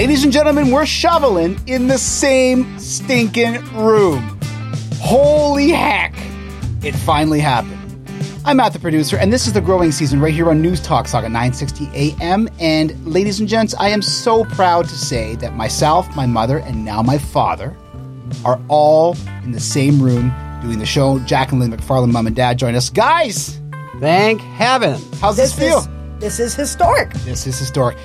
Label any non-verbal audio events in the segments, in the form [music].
Ladies and gentlemen, we're shoveling in the same stinking room. Holy heck! It finally happened. I'm Matt, the producer, and this is the growing season right here on News Talk Sauga 960 AM. And ladies and gents, I am so proud to say that myself, my mother, and now my father are all in the same room doing the show. Jack and Lynn McFarland, mom and dad, join us. Guys, Thank heaven. how's this, This feel? is this is historic. This is historic.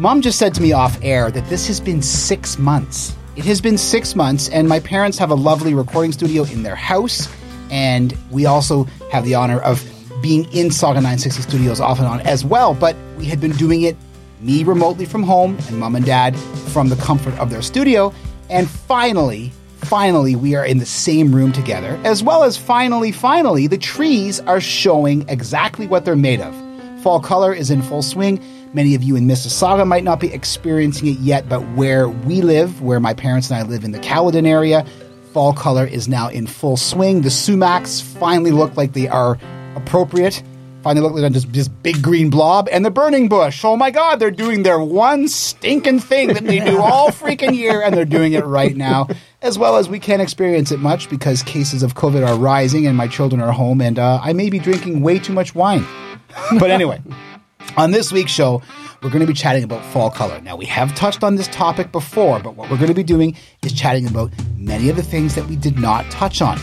Mom just said to me off air that this has been six months. It has been six months, and my parents have a lovely recording studio in their house, and we also have the honor of being in Sauga 960 Studios off and on as well. But we had been doing it, me remotely from home, and mom and dad from the comfort of their studio. And finally, finally, we are in the same room together, as well as finally, finally, the trees are showing exactly what they're made of. Fall color is in full swing. Many of you in Mississauga might not be experiencing it yet, but where we live, where my parents and I live in the Caledon area, fall color is now in full swing. The sumacs finally look like they are appropriate. Finally look like just this big green blob. And the burning bush. Oh my God, they're doing their one stinking thing that they do all [laughs] freaking year, and they're doing it right now. As well as we can't experience it much because cases of COVID are rising and my children are home, and uh, I may be drinking way too much wine. But anyway. [laughs] On this week's show, we're going to be chatting about fall color. Now, we have touched on this topic before, but what we're going to be doing is chatting about many of the things that we did not touch on.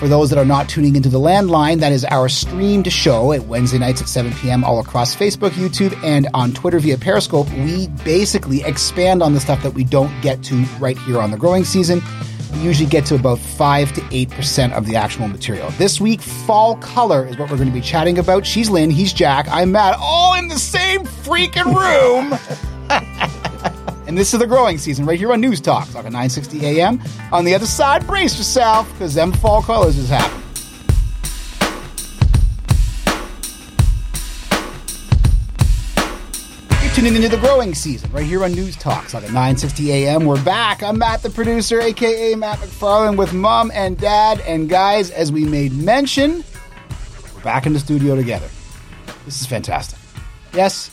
For those that are not tuning into the landline, that is our streamed show at Wednesday nights at 7 p.m. all across Facebook, YouTube, and on Twitter via Periscope. We basically expand on the stuff that we don't get to right here on the growing season. We usually get to about 5 to 8% of the actual material. This week, fall color is what we're going to be chatting about. She's Lynn, he's Jack, I'm Matt, all in the same freaking room. [laughs] and this is the growing season right here on News Talk, Talk at 960 AM. On the other side, brace yourself, because them fall colors is happening. Tuning into the growing season right here on News Talks like at 9:60 a.m. We're back. I'm Matt, the producer, aka Matt McFarland, with mom and dad. And guys, as we made mention, we're back in the studio together. This is fantastic. Yes,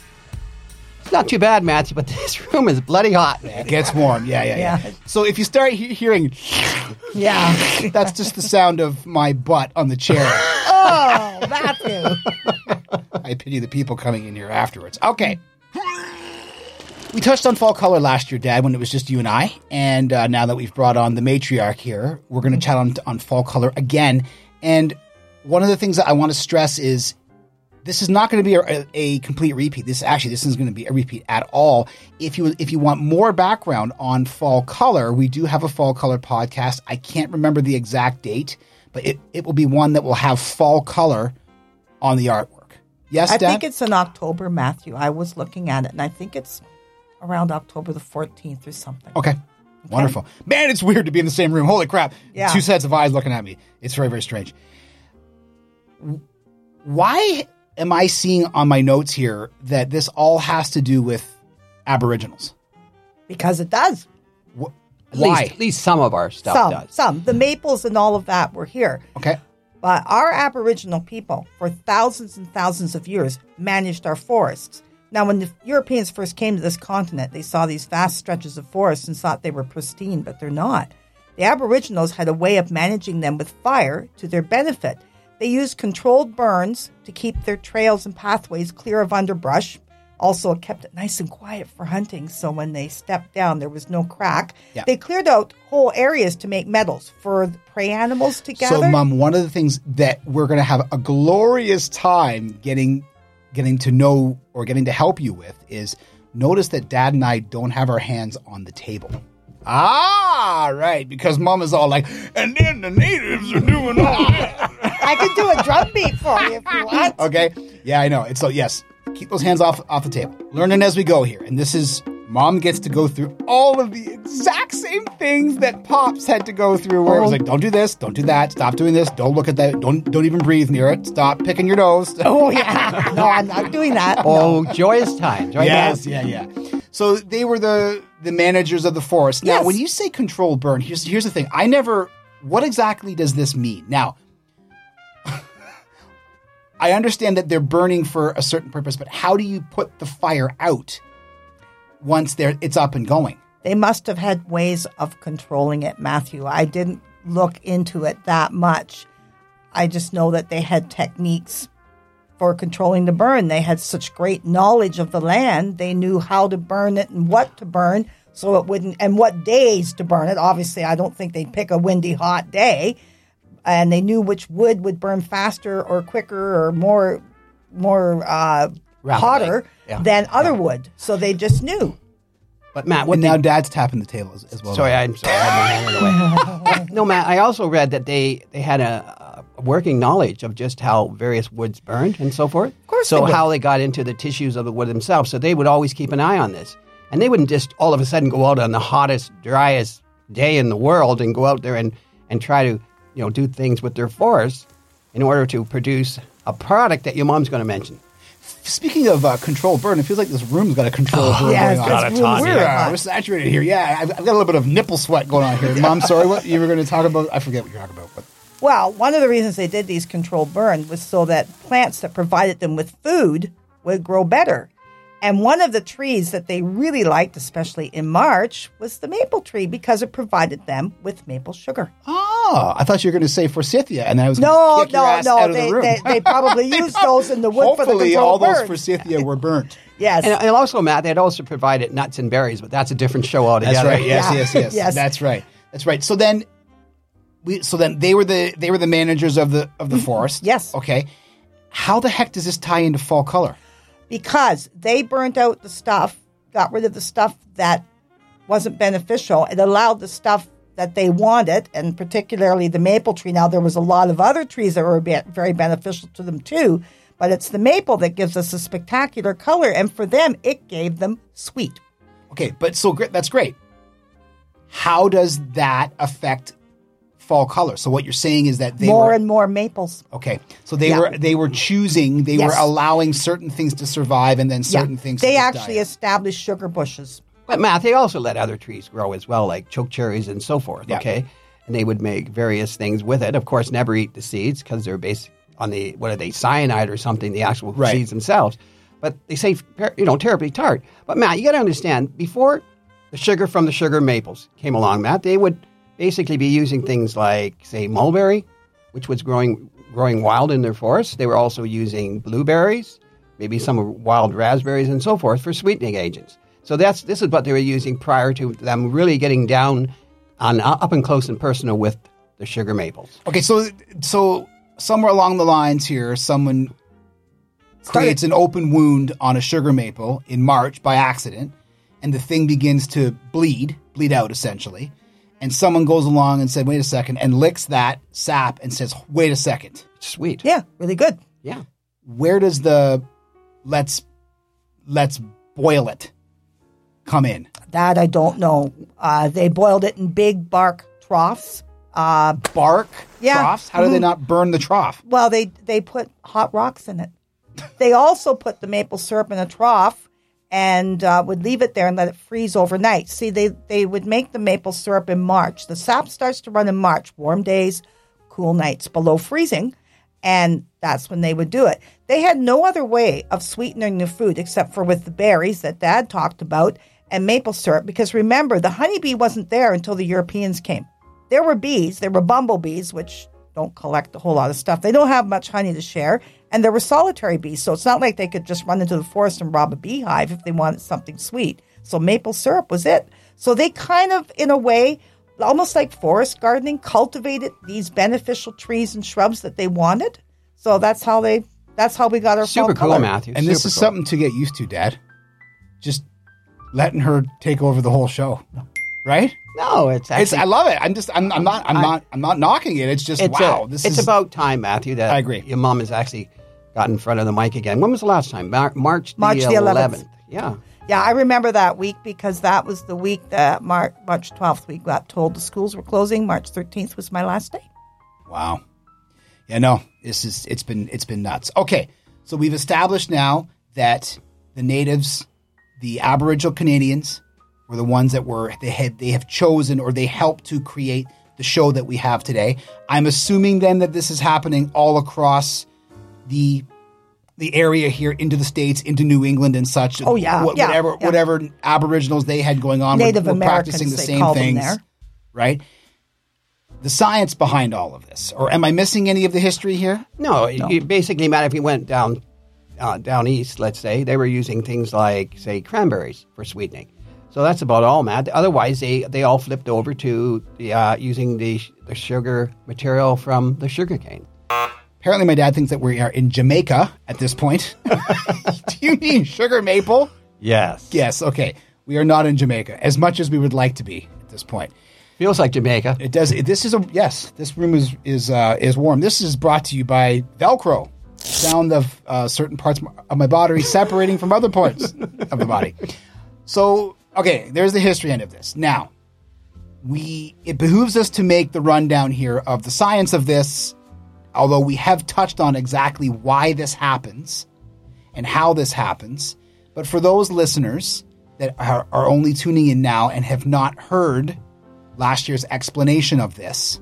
not too bad, Matthew, but [laughs] this room is bloody hot. Man. it gets warm. Yeah, yeah, yeah. Yeah. So if you start he- hearing, Yeah. [laughs] that's just the sound of my butt on the chair. [laughs] oh, Matthew. I pity the people coming in here afterwards. Okay. We touched on fall color last year, Dad, when it was just you and I. And uh, now that we've brought on the matriarch here, we're going to chat on, on fall color again. And one of the things that I want to stress is this is not going to be a, a complete repeat. This actually, this isn't going to be a repeat at all. If you if you want more background on fall color, we do have a fall color podcast. I can't remember the exact date, but it, it will be one that will have fall color on the artwork. Yes, I Dad? think it's in October, Matthew. I was looking at it, and I think it's around October the 14th or something. Okay. Wonderful. Man, it's weird to be in the same room. Holy crap. Yeah. Two sets of eyes looking at me. It's very, very strange. Why am I seeing on my notes here that this all has to do with Aboriginals? Because it does. Wh- At Why? least, at least some of our stuff some, does. some. The maples and all of that were here. Okay. But our Aboriginal people, for thousands and thousands of years, managed our forests. Now, when the Europeans first came to this continent, they saw these vast stretches of forest and thought they were pristine, but they're not. The Aboriginals had a way of managing them with fire to their benefit. They used controlled burns to keep their trails and pathways clear of underbrush. Also, it kept it nice and quiet for hunting, so when they stepped down, there was no crack. Yeah. They cleared out whole areas to make meadows for the prey animals to gather. So, Mom, one of the things that we're going to have a glorious time getting getting to know or getting to help you with is notice that Dad and I don't have our hands on the table. Ah, right, because Mom is all like, and then the natives are doing all that. I can do a drum beat for you if you want. [laughs] Okay. Yeah, I know. It's so yes. Keep those hands off off the table. Learning as we go here. And this is mom gets to go through all of the exact same things that Pops had to go through where it was uh-huh. like, don't do this, don't do that, stop doing this, don't look at that, don't don't even breathe near it, stop picking your nose. [laughs] Oh yeah. No, I'm not doing that. [laughs] Oh, joyous times, right? Yes, Matt? yeah, yeah. So they were the the managers of the forest. Now, Yes. when you say control burn, here's here's the thing. I never. What exactly does this mean? Now, I understand that they're burning for a certain purpose, but how do you put the fire out? once they're it's up and going. They must have had ways of controlling it, Matthew. I didn't look into it that much. I just know that they had techniques for controlling the burn. They had such great knowledge of the land. They knew how to burn it and what to burn so it wouldn't, and what days to burn it. Obviously, I don't think they'd pick a windy, hot day. And they knew which wood would burn faster or quicker or more, more uh, hotter Yeah. than other wood. So they just knew. But Matt, what And did- now Dad's tapping the table as, as well. Sorry, I'm sorry. I had my hand away. [laughs] no, Matt. I also read that they they had a, a working knowledge of just how various woods burned and so forth. Of course So they how they got into the tissues of the wood themselves. So they would always keep an eye on this, and they wouldn't just all of a sudden go out on the hottest, driest day in the world and go out there and and try to you know do things with their forests in order to produce a product that your mom's going to mention. Speaking of uh, controlled burn, it feels like this room's got a controlled burn yes, going on. this room- we're, we're uh, we're saturated here. Yeah, I've, I've got a little bit of nipple sweat going on here. Mom, sorry, what you were going to talk about? I forget what you're talking about. But Well, one of the reasons they did these controlled burn was so that plants that provided them with food would grow better. And one of the trees that they really liked, especially in March, was the maple tree because it provided them with maple sugar. oh, I thought you were going to say forsythia, and I was No, going to kick your no, ass no. out of They, the room. they, they probably [laughs] used those in the wood for the Hopefully, controlled all those burn. forsythia were burnt. [laughs] yes. And, and also, Matt, they'd also provided nuts and berries, but that's a different show altogether. That's right. Yes, Yeah. yes, yes, [laughs] Yes. That's right. That's right. So then, we so then they were the they were the managers of the of the forest. Mm-hmm. Yes. Okay. How the heck does this tie into fall color? Because they burnt out the stuff, got rid of the stuff that wasn't beneficial. It allowed the stuff that they wanted, and particularly the maple tree. Now, there was a lot of other trees that were very beneficial to them too, but it's the maple that gives us a spectacular color, and for them, it gave them sweet. Okay, but so. That's great. How does that affect fall color? So what you're saying is that they more were and more maples. okay. So they Yeah. were they were choosing. They Yes. were allowing certain things to survive, and then certain things. They to actually die. established sugar bushes. But Matt, they also let other trees grow as well, like choke cherries and so forth. Yeah. Okay, and they would make various things with it. Of course, never eat the seeds because they're based on the what are they cyanide or something? The actual Right. seeds themselves. But they say you know terribly tart. But Matt, you got to understand before the sugar from the sugar maples came along, Matt, they would basically be using things like say mulberry, which was growing growing wild in their forests. They were also using blueberries, maybe some wild raspberries and so forth for sweetening agents. So that's this is what they were using prior to them really getting down on uh, up and close and personal with the sugar maples. Okay, so so somewhere along the lines here, someone creates an open wound on a sugar maple in March by accident, and the thing begins to bleed, bleed out essentially. And someone goes along and said, "Wait a second, and licks that sap and says, "Wait a second, sweet. Yeah, really good. Yeah. where does the let's let's boil it come in?" That I don't know. Uh, they boiled it in big bark troughs. Uh, Bark Yeah. troughs. How do they not burn the trough? Well, they they put hot rocks in it. They also put the maple syrup in a trough and uh, would leave it there and let it freeze overnight. See, they they would make the maple syrup in March. The sap starts to run in March, warm days, cool nights below freezing, and that's when they would do it. They had no other way of sweetening the food except for with the berries that Dad talked about and maple syrup. Because remember, the honeybee wasn't there until the Europeans came. There were bees, there were bumblebees, which don't collect a whole lot of stuff. They don't have much honey to share. And there were solitary bees, so it's not like they could just run into the forest and rob a beehive if they wanted something sweet. So maple syrup was it. So they kind of, in a way, almost like forest gardening, cultivated these beneficial trees and shrubs that they wanted. So that's how they. That's how we got our Super fall cool, color. Matthew. And this is cool. something to get used to, Dad. Just letting her take over the whole show, right? No, it's actually It's, I love it. I'm just, I'm, I'm not, I'm not, I'm not knocking it. It's just, it's wow. a- this it's is about time, Matthew. That I agree. Your mom is actually got in front of the mic again. When was the last time? Mar- March the March the 11th. Yeah. Yeah, I remember that week because that was the week that Mar- March 12th we got told the schools were closing. March 13th was my last day. wow. Yeah, no, this is, it's been, it's been nuts. Okay, so we've established now that the natives, the Aboriginal Canadians, were the ones that were they had they have chosen or they helped to create the show that we have today. I'm assuming then that this is happening all across the the area here into the states, into New England and such. Oh, yeah, Wha- yeah, whatever yeah. whatever Aboriginals they had going on, were- Native were, Americans, practicing the they same call things, there. right? The science behind all of this, or am I missing any of the history here? No, You basically, Matt, if you went down uh, down east, let's say, they were using things like, say, cranberries for sweetening. So that's about all, Matt. Otherwise, they, they all flipped over to the, uh, using the, the sugar material from the sugar cane. Apparently, my dad thinks that we are in Jamaica at this point. [laughs] Do you mean sugar maple? Yes. Yes. Okay, we are not in Jamaica as much as we would like to be at this point. Feels like Jamaica. It does. This is a yes. This room is is uh, is warm. This is brought to you by Velcro. Sound of uh, certain parts of my body separating from other parts of the body. So okay, there's the history end of this. Now, we it behooves us to make the rundown here of the science of this. Although we have touched on exactly why this happens and how this happens, but for those listeners that are, are only tuning in now and have not heard last year's explanation of this.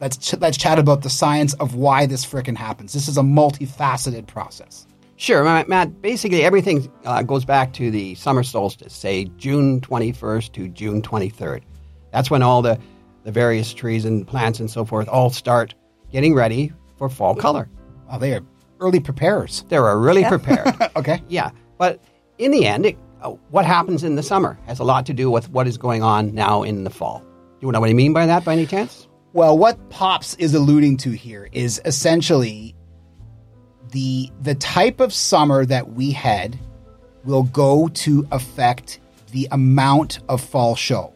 Let's ch- let's chat about the science of why this frickin' happens. This is a multifaceted process. Sure, Matt. Basically, everything uh, goes back to the summer solstice, say June 21st to June 23rd. That's when all the, the various trees and plants and so forth all start getting ready for fall color. Oh, they are early preparers. They're really prepared. [laughs] Okay. Yeah, but in the end, it, uh, what happens in the summer has a lot to do with what is going on now in the fall. Do you know what I mean by that, by any chance? Well, what Pops is alluding to here is essentially the the type of summer that we had will go to affect the amount of fall show.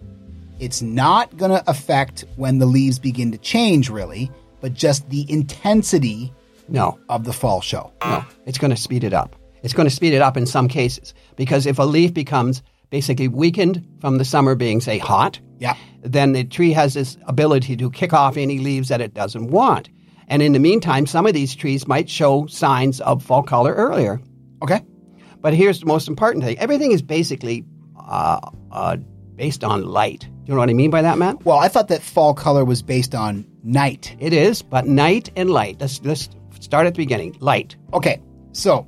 It's not going to affect when the leaves begin to change really, but just the intensity No, of the fall show. no. It's going to speed it up. It's going to speed it up in some cases because if a leaf becomes basically weakened from the summer being, say, hot, Yeah. then the tree has this ability to kick off any leaves that it doesn't want. And in the meantime, some of these trees might show signs of fall color earlier. Okay. But here's the most important thing everything is basically uh, uh, based on light. Do you know what I mean by that, Matt? Well, I thought that fall color was based on night. It is, but night and light. Let's, let's start at the beginning. Light. Okay, so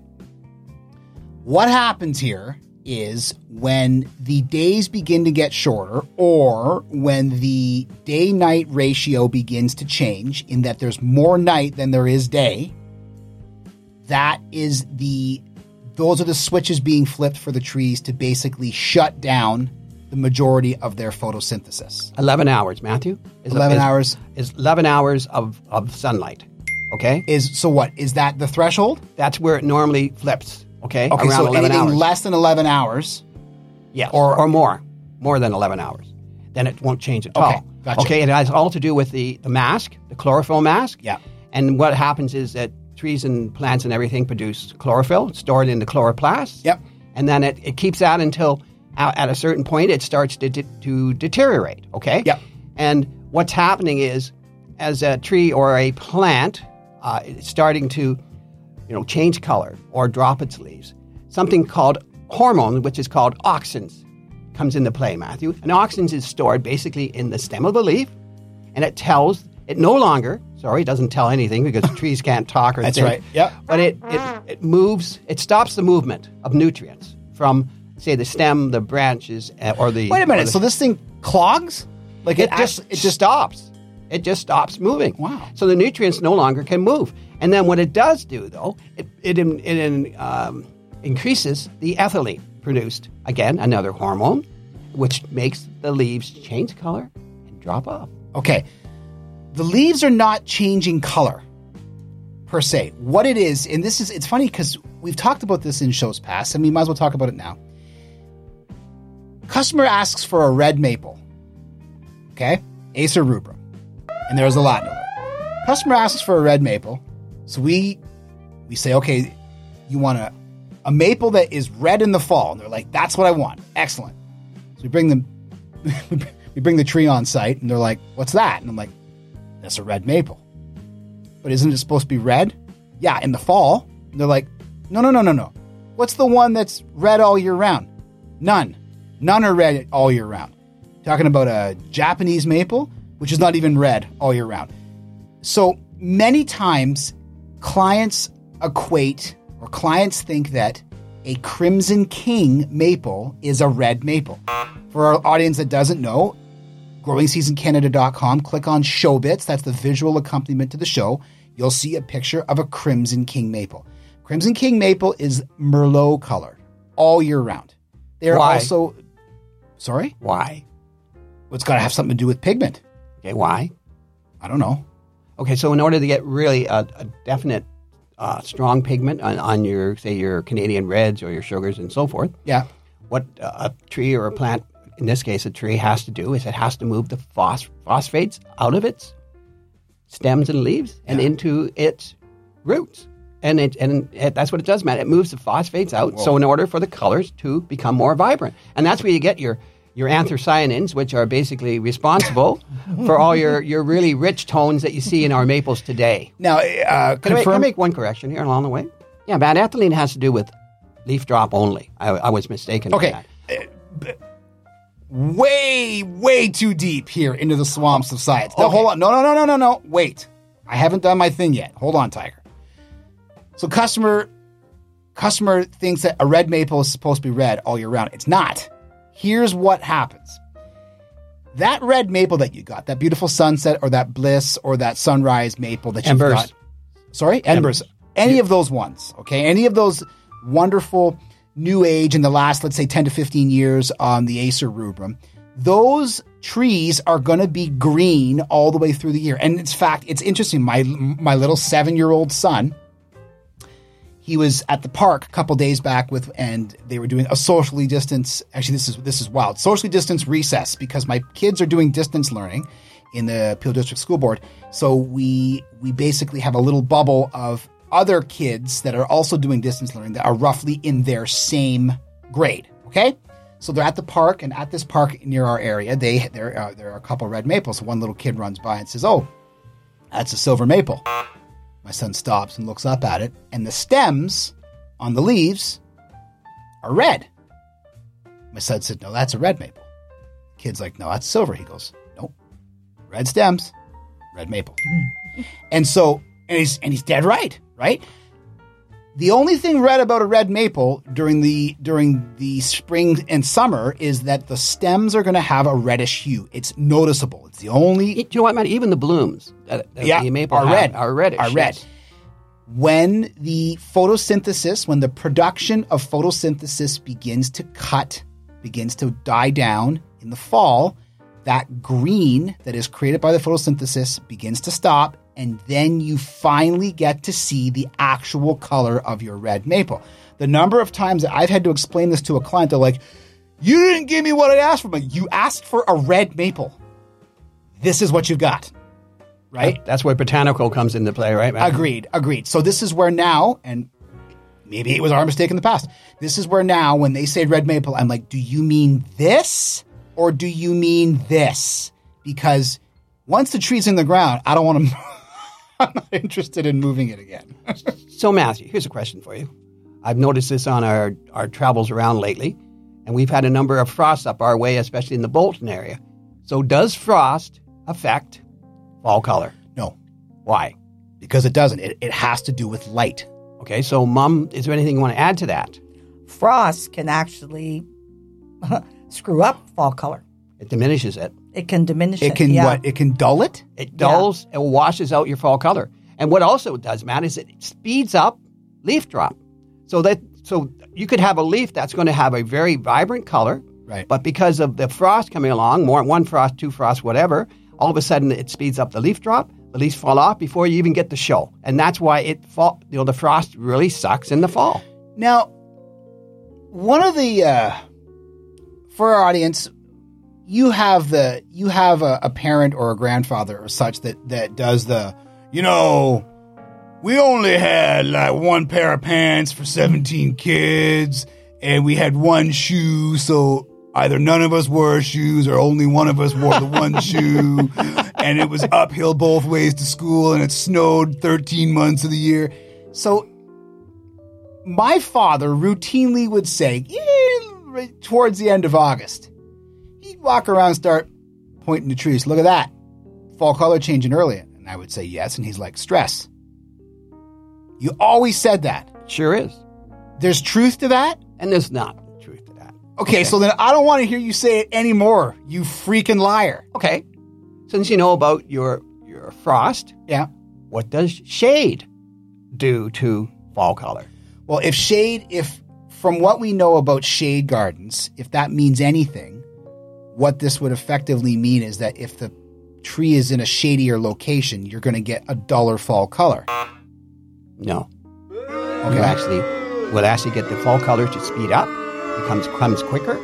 what happens here is when the days begin to get shorter or when the day night ratio begins to change, in that there's more night than there is day, that is the those are the switches being flipped for the trees to basically shut down the majority of their photosynthesis. 11 hours, Matthew. Is 11 is- hours. Is 11 hours of, of sunlight. Okay? Is so what? Is that the threshold? That's where it normally flips. Okay? Okay, Around so 11 anything hours. less than 11 hours Yes, Or- or, or more, more than 11 hours. Then it won't change at Okay, all. gotcha. Okay, it has all to do with the, the mask, the chlorophyll mask. Yeah. And what happens is that trees and plants and everything produce chlorophyll, stored in the chloroplast. Yep. And then it, it keeps that until at a certain point it starts to, de- to deteriorate. Okay? Yep. And what's happening is as a tree or a plant uh, is starting to you know, change color or drop its leaves. Something called hormone, which is called auxins, comes into play, Matthew. And auxins is stored basically in the stem of the leaf, and it tells it no longer. Sorry, it doesn't tell anything because [laughs] trees can't talk or That's think, right. Yep. But it, it it moves. It stops the movement of nutrients from say the stem, the branches, uh, or the. Wait a minute. the- So this thing clogs? Like it, it just it just stops. It just stops moving. Wow. So the nutrients no longer can move. And then what it does do, though, it it, in- it in, um, increases the ethylene produced. Again, another hormone, which makes the leaves change color and drop off. okay. The leaves are not changing color per se. What it is, and this is it's funny because we've talked about this in shows past, and we might as well talk about it now. Customer asks for a red maple. Okay? Acer rubrum. And there's a lot it. Customer asks for a red maple. So we we say, okay, you want a a maple that is red in the fall. And they're like, that's what I want. Excellent. So we bring them [laughs] we bring the tree on site and they're like, what's that? And I'm like, that's a red maple. But isn't it supposed to be red? Yeah, in the fall. And they're like, no, no, no, no, no. What's the one that's red all year round? None. None are red all year round. Talking about a Japanese maple, which is not even red all year round. So many times, clients equate or clients think that a Crimson King maple is a red maple. For our audience that doesn't know, growingseasoncanada.com, click on show bits. That's the visual accompaniment to the show. You'll see a picture of a Crimson King maple. Crimson King maple is Merlot color all year round. They're Why? also, sorry, Why? it's got to have something to do with pigment. Okay, why? I don't know. Okay, so in order to get really a, a definite uh, strong pigment on, on your, say, your Canadian reds or your sugars and so forth, Yeah. what uh, a tree or a plant, in this case a tree, has to do is it has to move the phos- phosphates out of its stems and leaves and into its roots. And it and it, that's what it does, man. It moves the phosphates out. So in order for the colors to become more vibrant, and that's where you get your your anthocyanins, which are basically responsible [laughs] for all your, your really rich tones that you see in our maples today. Now, uh, Can I, make, can I make one correction here along the way? Yeah, bad ethylene has to do with leaf drop only. I, I was mistaken. Okay. that. way, way too deep here into the swamps of science. Now, hold on. No, no, no, no, no, no. Wait. I haven't done my thing yet. Hold on, Tiger. So customer customer thinks that a red maple is supposed to be red all year round. It's not. Here's what happens. That red maple that you got, that beautiful sunset or that bliss or that sunrise maple that you've got. Sorry? Embers. Any of those ones, okay? Any of those wonderful new age in the last, let's say, 10 to 15 years on the Acer rubrum, those trees are going to be green all the way through the year. And in fact, it's interesting. My, my little seven year old son, he was at the park a couple days back with and they were doing a socially distance actually this is this is wild socially distance recess because my kids are doing distance learning in the Peel District School Board. So we we basically have a little bubble of other kids that are also doing distance learning that are roughly in their same grade okay? So they're at the park and at this park near our area they there are, there are a couple red maples. One little kid runs by and says oh that's a silver maple my son stops and looks up at it, and the stems on the leaves are red. My son said, No, that's a red maple. Kid's like, No, that's silver. He goes, Nope. Red stems, red maple. Hmm. and so, and he's, and he's dead right, right? The only thing red about a red maple during the during the spring and summer is that the stems are going to have a reddish hue. It's noticeable. It's the only Do you know what, man? Even the blooms that, that yeah, the maple are have red. Are reddish. Are red. yes. When the photosynthesis, when the production of photosynthesis begins to cut, begins to die down in the fall, that green that is created by the photosynthesis begins to stop, and then you finally get to see the actual color of your red maple. The number of times that I've had to explain this to a client, they're like, You didn't give me what I asked for. Like, you asked for a red maple. This is what you got. Right? That's where botanical comes into play, right, man? Agreed, agreed. So this is where now, and maybe it was our mistake in the past. This is where now, when they say red maple, I'm like, do you mean this or do you mean this? Because once the tree's in the ground, I don't want to. [laughs] I'm not interested in moving it again. So, Matthew, here's a question for you. I've noticed this on our, our travels around lately, and we've had a number of frosts up our way, especially in the Bolton area. So, does frost affect fall color? no, Why? because it doesn't. It, it has to do with light. Okay, so, Mom, is there anything you want to add to that? Frost can actually [laughs] screw up fall color. It diminishes it. It can diminish it. It can yeah. what? It can dull it. It dulls, it washes out your fall color. And what also does, Matt, is it speeds up leaf drop. So that so you could have a leaf that's going to have a very vibrant color, Right. But because of the frost coming along, more one frost, two frosts, whatever, all of a sudden it speeds up the leaf drop. The leaves fall off before you even get the show, and that's why it fall. You know, the frost really sucks in the fall. Now, one of the uh, for our audience, you have the you have a, a parent or a grandfather or such that that does the you know we only had like one pair of pants for 17 kids and we had one shoe so either none of us wore shoes or only one of us wore the one [laughs] shoe. And it was uphill both ways to school and it snowed 13 months of the year. So my father routinely would say, "Yeah, towards the end of August, he'd walk around and start pointing to trees. Look at that. Fall color changing early. And I would say, yes. And he's like, stress. You always said that. Sure is. There's truth to that? And there's not truth to that. Okay, so then I don't want to hear you say it anymore, you freaking liar. Okay. Since you know about your your frost, Yeah. what does shade do to fall color? Well, if shade, if from what we know about shade gardens, if that means anything, what this would effectively mean is that if the tree is in a shadier location, you're going to get a duller fall color. No. Okay. You actually will actually get the fall color to speed up, becomes comes comes quicker,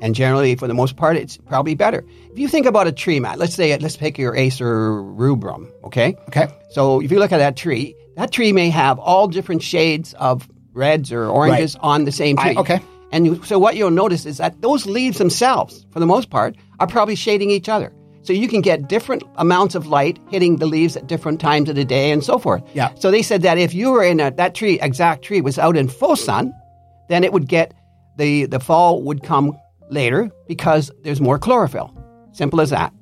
and generally, for the most part, it's probably better. If you think about a tree, Matt, let's say let's pick your Acer rubrum, okay? Okay. So if you look at that tree, that tree may have all different shades of reds or oranges on the same I- tree. okay. And you, so what you'll notice is that those leaves themselves, for the most part, are probably shading each other. So you can get different amounts of light hitting the leaves at different times of the day and so forth. Yeah. So they said that if you were in a, that tree, exact tree was out in full sun, then it would get the the fall would come later because there's more chlorophyll. Simple as that.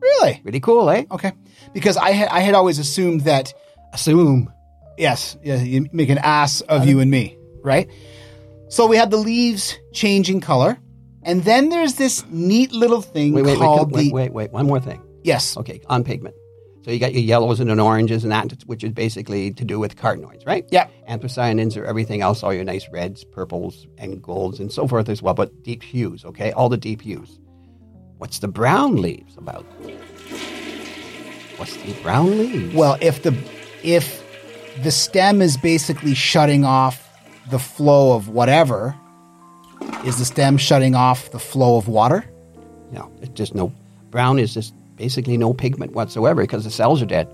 Really? Really cool, eh? Okay. Because I had I had always assumed that Assume. yes, yeah, you make an ass of you and me, right? So we had the leaves changing color, and then there's this neat little thing Wait, wait, called wait, the wait, wait, wait. One more thing. yes, Okay, on pigment. So you got your yellows and your oranges and that, which is basically to do with carotenoids, right? Yeah. Anthocyanins are everything else, all your nice reds, purples, and golds, and so forth as well, but deep hues, okay? All the deep hues. What's the brown leaves about? What's the brown leaves? Well, if the if the stem is basically shutting off the flow of whatever, is the stem shutting off the flow of water? No, it's just no. Brown is just basically no pigment whatsoever because the cells are dead.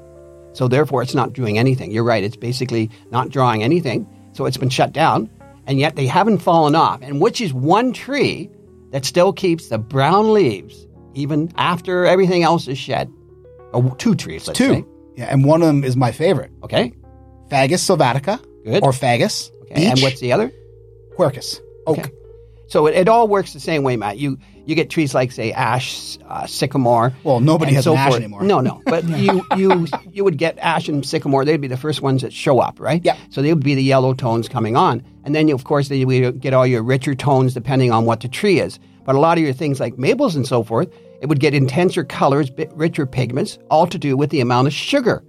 So therefore, it's not doing anything. You're right. It's basically not drawing anything. So it's been shut down, and yet they haven't fallen off. And which is one tree that still keeps the brown leaves even after everything else is shed. Or two trees, let's Two. say. Yeah, and one of them is my favorite. Okay. Fagus sylvatica. Good. Or Fagus. Okay. And what's the other? Quercus. Oak. Okay. So it, it all works the same way, Matt. You you get trees like say ash, uh, sycamore. Well, nobody has so an ash forth. anymore. No, no. [laughs] But you you you would get ash and sycamore. They'd be the first ones that show up, right? Yeah. So they would be the yellow tones coming on, and then you, of course they would get all your richer tones depending on what the tree is. But a lot of your things like maples and so forth, it would get intenser colors, bit richer pigments, all to do with the amount of sugar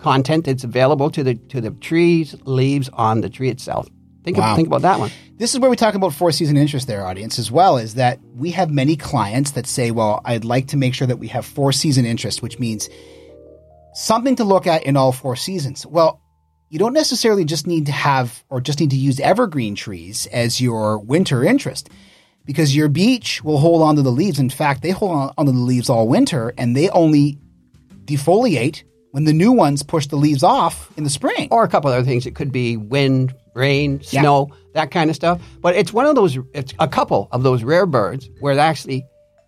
content that's available to the to the trees leaves on the tree itself. Think Wow. of, think about that one. This is where we talk about four season interest there, audience, as well, is that we have many clients that say, well, I'd like to make sure that we have four season interest, which means something to look at in all four seasons. Well, you don't necessarily just need to have or just need to use evergreen trees as your winter interest because your beech will hold on to the leaves. In fact, they hold on onto the leaves all winter and they only defoliate when the new ones push the leaves off in the spring. or a couple other things. It could be wind, rain, Yeah. snow, that kind of stuff. But it's one of those, it's a couple of those rare birds where it actually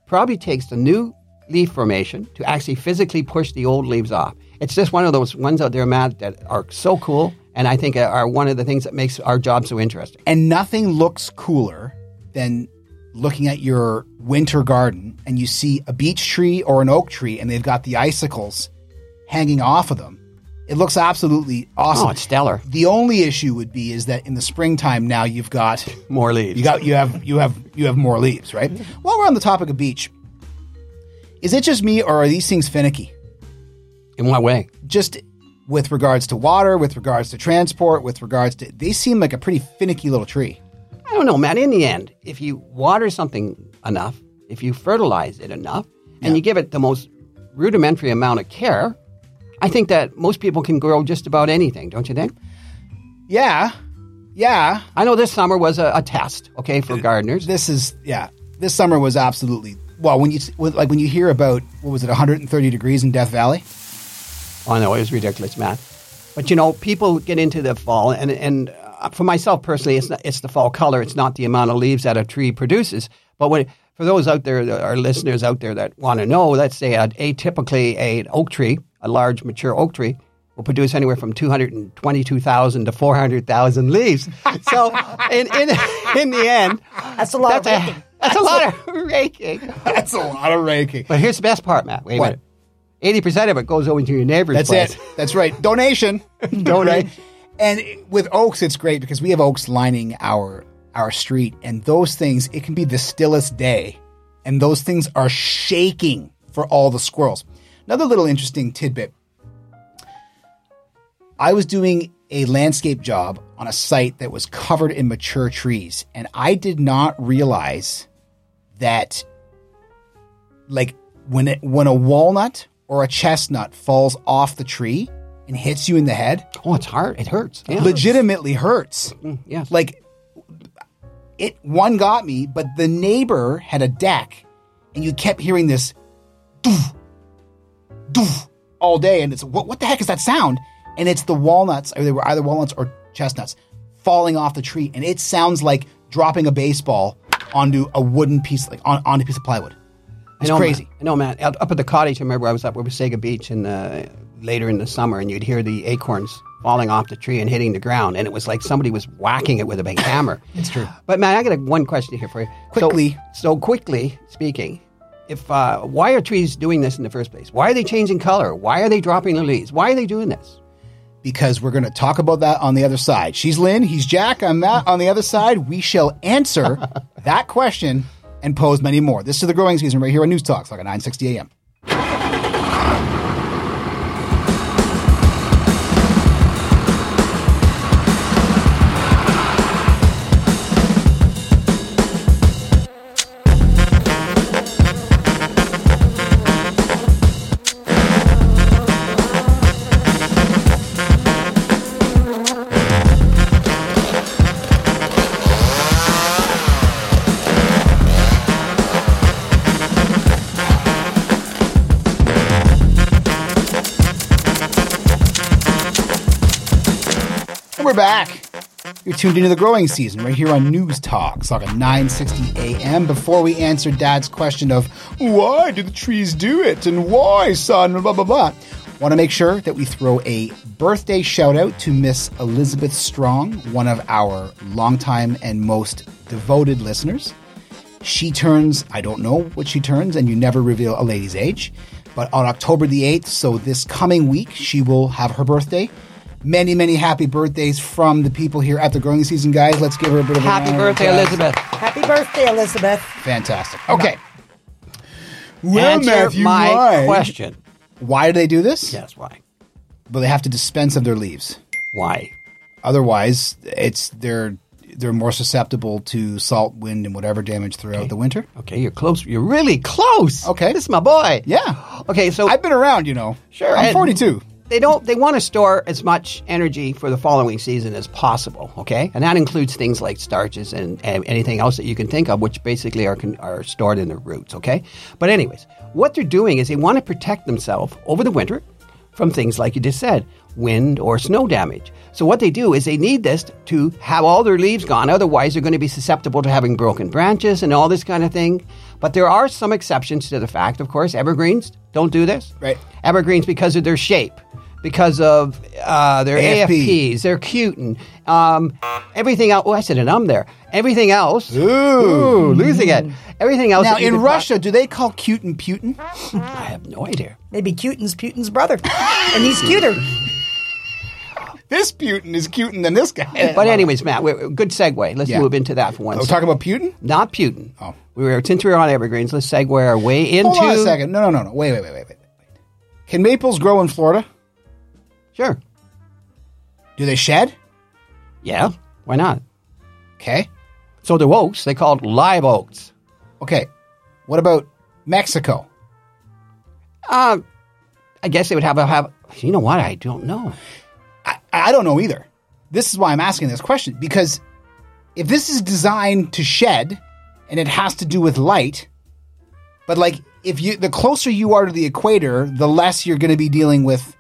probably takes the new leaf formation to actually physically push the old leaves off. It's just one of those ones out there, Matt, that are so cool. And I think are one of the things that makes our job so interesting. And nothing looks cooler than looking at your winter garden and you see a beech tree or an oak tree and they've got the icicles hanging off of them. It looks absolutely awesome. Oh, it's stellar. the only issue would be is that in the springtime now you've got [laughs] More leaves. you got you have you have you have more leaves, right? While we're on the topic of beach, is it just me or are these things finicky? In what way? Just with regards to water, with regards to transport, with regards to they seem like a pretty finicky little tree. I don't know, Matt. In the end, if you water something enough, if you fertilize it enough, and you give it the most rudimentary amount of care, I think that most people can grow just about anything, don't you think? Yeah. Yeah. I know this summer was a, a test, okay, for gardeners. This is yeah. This summer was absolutely well when you like when you hear about what was it 130 degrees in Death Valley? Oh, no, it was ridiculous, Matt. But you know, people get into the fall, and and uh, for myself personally, it's not, it's the fall color. It's not the amount of leaves that a tree produces. But when for those out there, our listeners out there that want to know, let's say a, atypically a oak tree, a large mature oak tree, will produce anywhere from two hundred and twenty-two thousand to four hundred thousand leaves. [laughs] So in in in the end, That's a lot that's of a, raking. that's a lot of raking. [laughs] That's a lot of raking. But here's the best part, Matt. Wait a What? minute. Eighty percent of it goes over to your neighbor's That's place. it. That's right. Donation. [laughs] Donate. And with oaks, it's great because we have oaks lining our our street, and those things it can be the stillest day, and those things are shaking for all the squirrels. Another little interesting tidbit: I was doing a landscape job on a site that was covered in mature trees, and I did not realize that, like when it, when a walnut or a chestnut falls off the tree and hits you in the head, Oh, it's hard. It hurts. Yeah. legitimately hurts. Mm, yes. Like it one got me, but the neighbor had a deck and you kept hearing this doof, doof all day and it's what what the heck is that sound? And it's the walnuts, or they were either walnuts or chestnuts falling off the tree and it sounds like dropping a baseball onto a wooden piece like on, onto a piece of plywood. It's I know, crazy. Man. I know, man. Up up at the cottage, I remember I was up with Sega Beach and uh, later in the summer, and you'd hear the acorns falling off the tree and hitting the ground, and it was like somebody was whacking it with a big hammer. It's true. But man, I got a, one question here for you. So- Quickly. So, quickly speaking, if uh, why are trees doing this in the first place? Why are they changing color? Why are they dropping their leaves? Why are they doing this? because we're going to talk about that on the other side. She's Lynn, he's Jack, I'm Matt. On the other side, we shall answer [laughs] that question and pose many more. This is the growing season right here on News Talks, like at 960 a.m. we're back. You're tuned into the growing season right here on News Talks, like at 960 a.m. Before we answer Dad's question of why do the trees do it and why, son, blah, blah, blah, want to make sure that we throw a birthday shout out to Miss Elizabeth Strong, one of our longtime and most devoted listeners. She turns, I don't know what she turns, and you never reveal a lady's age, but on October the 8th, so this coming week, she will have her birthday. Many, many happy birthdays from the people here at the growing season, guys. Let's give her a bit of a Happy round birthday, applause. Elizabeth. Happy birthday, Elizabeth. Fantastic. Okay. Well, Answer Matthew, my why? question. Why do they do this? Yes, why? Well, they have to dispense of their leaves. Why? Otherwise, it's they're they're more susceptible to salt, wind, and whatever damage throughout the winter. Okay, you're close. You're really close. Okay. This is my boy. Yeah. Okay, so I've been around, you know. Sure, I'm 42. They don't they want to store as much energy for the following season as possible okay? And that includes things like starches and, and anything else that you can think of which basically are con- are stored in the roots okay? But anyways what they're doing is they want to protect themselves over the winter from things like you just said wind or snow damage. So what they do is they need this to have all their leaves gone otherwise they're going to be susceptible to having broken branches and all this kind of thing. But there are some exceptions to the fact of course evergreens don't do this. Right. evergreens because of their shape, because of uh, their AFP. AFPs, their cutin, um, everything else. Oh, I said an um there. Everything else. Ooh. losing it. Everything else. Now, in could Russia, do they call Putin Putin? [laughs] I have no idea. Maybe Putin's Putin's brother. and he's cuter. This Putin is Putin than this guy. But anyways, Matt, we're, good segue. Let's Yeah. move into that for one. We're second. talking about Putin? Not Putin. Oh. We were since we were on evergreens. Let's segue our way into. Hold on a second. No, no, no, no. Wait, wait, wait, wait, wait. Can maples grow in Florida? Sure. Do they shed? Yeah. Why not? Okay. So the oaks they called live oaks. Okay. What about Mexico? Uh, I guess they would have a have. You know what? I don't know. I, I don't know either. This is why I'm asking this question because if this is designed to shed and it has to do with light, but like if you the closer you are to the equator, the less you're going to be dealing with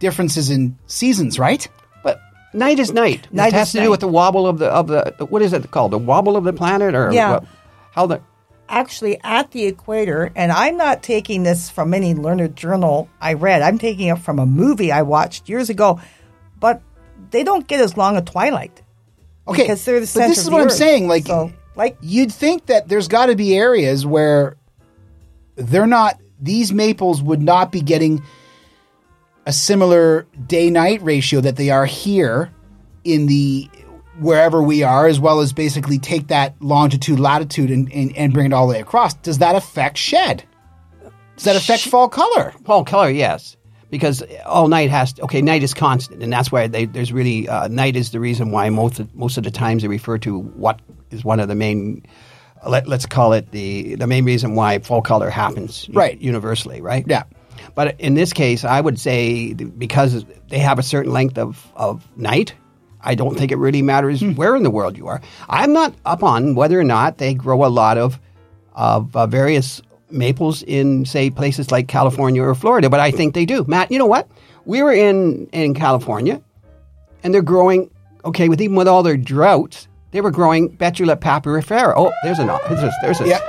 differences in seasons, right? But night is night. Night it has is to night. do with the wobble of the of the what is it called? The wobble of the planet or Yeah. what? how the Actually, at the equator, and I'm not taking this from any learned journal I read. I'm taking it from a movie I watched years ago. But they don't get as long a twilight. Okay, because they're the center. but center this of is the what I'm saying. Like, So, like you'd think that there's got to be areas where they're not; these maples would not be getting a similar day-night ratio that they are here in the wherever we are, as well as basically take that longitude, latitude, and, and, and bring it all the way across. Does that affect shed? Does that affect fall color? Fall color, yes, because all night has to, okay. Night is constant, and that's why they, there's really uh, night is the reason why most of, most of the times they refer to what is one of the main. Let, let's call it the the main reason why fall color happens Right. universally, right? Yeah. But in this case, I would say because they have a certain length of, of night, I don't think it really matters where in the world you are. I'm not up on whether or not they grow a lot of of uh, various maples in, say, places like California or Florida, but I think they do. Matt, you know what? We were in in California, and they're growing. Okay, with even with all their droughts, they were growing Betula papyrifera. Oh, there's a there's a, there's a, Yeah.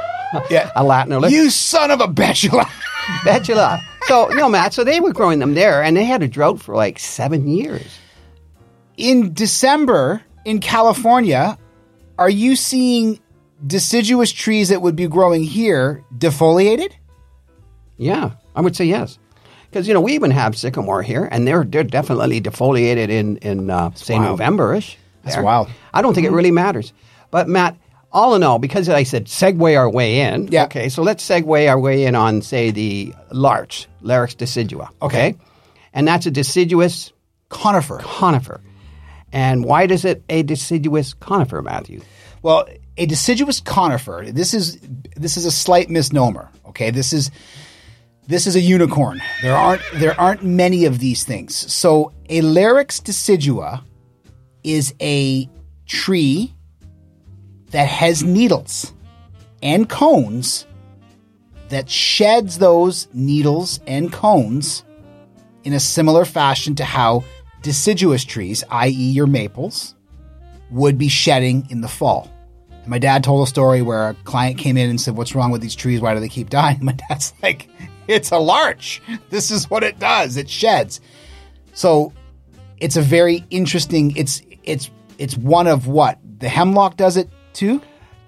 Yeah. [laughs] a Latin alert. You son of a betula. [laughs] Betula. So no, Matt. So they were growing them there, and they had a drought for like seven years. in December in California, are you seeing deciduous trees that would be growing here defoliated? Yeah, I would say yes. Because you know we even have sycamore here, and they're they're definitely defoliated in in uh, say. November-ish. That's wild. I don't think it really matters. But Matt, all in all, because I said segue our way in. Yeah. Okay, so let's segue our way in on say the larch, Larix decidua. Okay. and that's a deciduous Conifer. conifer. And why does it a deciduous conifer, Matthew? Well, a deciduous conifer. This is this is a slight misnomer. Okay, this is this is a unicorn. There aren't there aren't many of these things. So a Larix decidua is a tree that has needles and cones that sheds those needles and cones in a similar fashion to how deciduous trees, i.e., your maples, would be shedding in the fall. And my dad told a story where a client came in and said, What's wrong with these trees? Why do they keep dying? [laughs] My dad's like, It's a larch. This is what it does. It sheds. So it's a very interesting it's it's it's one of what? The hemlock does it too?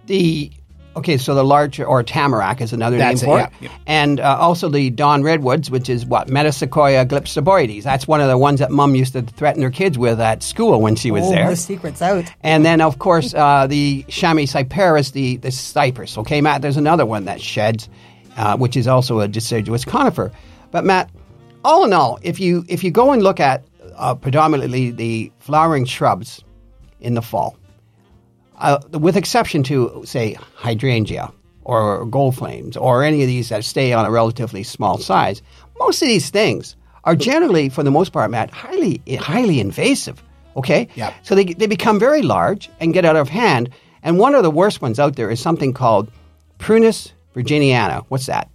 The okay, so the larch or tamarack is another That's name it, for yeah, it, yeah. and uh, also the dawn redwoods, which is what Metasequoia glypsoboides. That's one of the ones that Mum used to threaten her kids with at school when she was oh, there. the secret's out. And then, of course, uh, the Chamaecyparis, the, the cypress. Okay, Matt, there's another one that sheds, uh, which is also a deciduous conifer. But Matt, all in all, if you if you go and look at uh, predominantly the flowering shrubs in the fall, uh, with exception to say hydrangea or gold flames or any of these that stay on a relatively small size, most of these things are generally, for the most part, Matt, highly highly invasive. Okay, Yeah. so they they become very large and get out of hand. And one of the worst ones out there is something called Prunus virginiana. What's that?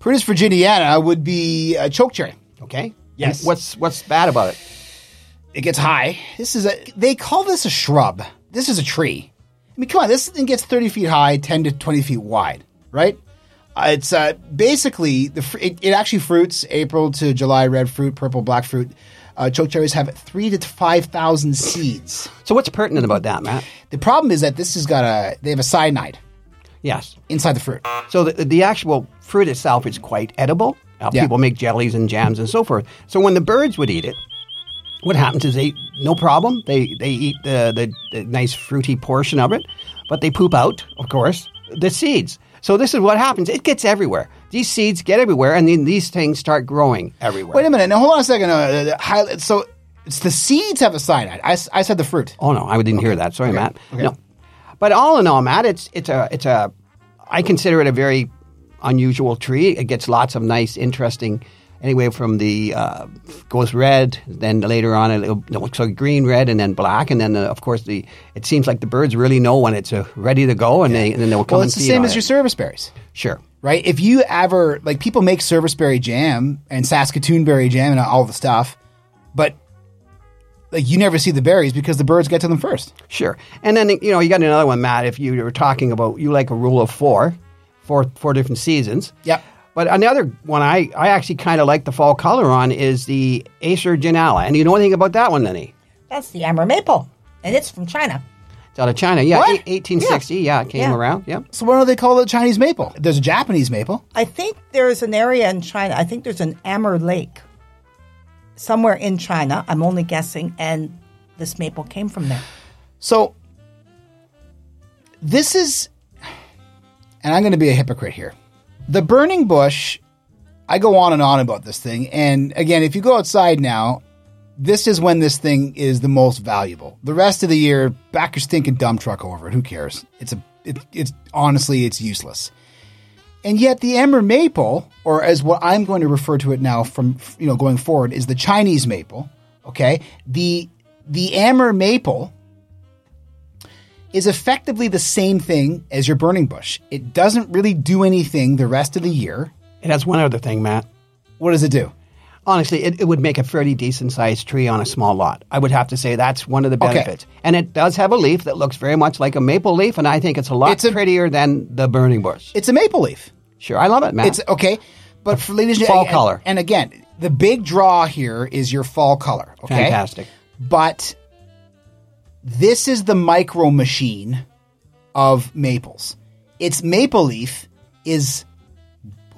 Prunus virginiana would be a choke cherry. Okay. Yes. And what's what's bad about it? It gets high. This is a. They call this a shrub. This is a tree. I mean, come on. This thing gets thirty feet high, ten to twenty feet wide, right? Uh, it's uh, basically the. Fr- it, it actually fruits April to July. Red fruit, purple, black fruit. Uh, choke cherries have three to five thousand seeds. So what's pertinent about that, Matt? The problem is that this has got a. They have a cyanide Yes. inside the fruit. So the, the actual fruit itself is quite edible. Uh, Yeah. People make jellies and jams and so forth. So when the birds would eat it, what happens is they no problem. They they eat the, the, the nice fruity portion of it, but they poop out, of course, the seeds. So this is what happens. It gets everywhere. These seeds get everywhere, and then these things start growing everywhere. Wait a minute. Now hold on a second. Uh, so it's the seeds have a cyanide. I said the fruit. Oh no, I didn't hear that. Sorry, Matt. Okay. No, but all in all, Matt, it's it's a it's a I consider it a very unusual tree. It gets lots of nice, interesting. Anyway, from the uh, goes red, then later on it looks so green, red, and then black, and then uh, of course the. It seems like the birds really know when it's uh, ready to go, and they and then they'll come Well, it's the same as it. your service berries. Sure. right? If you ever like people make serviceberry jam and Saskatoon berry jam and all the stuff, but like you never see the berries because the birds get to them first. Sure. And then, you know, you got another one, Matt, if you were talking about, you like a rule of four, four, four different seasons. Yep. But another one I, I actually kind of like the fall color on is the Acer ginnala. And you know anything about that one, Lenny? That's the Amber Maple, and it's from China. It's out of China. Yeah, What? 1860. Yeah, it came Yeah. around. Yeah. So what do they call it Chinese maple? There's a Japanese maple. I think there's an area in China. I think there's an Amber Lake somewhere in China. I'm only guessing, and this maple came from there. So this is, and I'm going to be a hypocrite here. The burning bush, I go on and on about this thing. And again, if you go outside now, this is when this thing is the most valuable. The rest of the year, back your stinking dump truck over it. Who cares? It's a, it, it's honestly, it's useless. And yet, the emmer maple, or as what I'm going to refer to it now from you know going forward, is the Chinese maple. Okay, the the amber maple is effectively the same thing as your burning bush. It doesn't really do anything the rest of the year. It has one other thing, Matt. What does it do? Honestly, it, it would make a fairly decent sized tree on a small lot. I would have to say that's one of the Okay. benefits. And it does have a leaf that looks very much like a maple leaf, and I think it's a lot It's a- prettier than the burning bush. It's a maple leaf. Sure, I love it, Matt. It's okay, but for ladies and Fall and- color. And again, the big draw here is your fall color. Okay, Fantastic. But this is the micro machine of maples. Its maple leaf is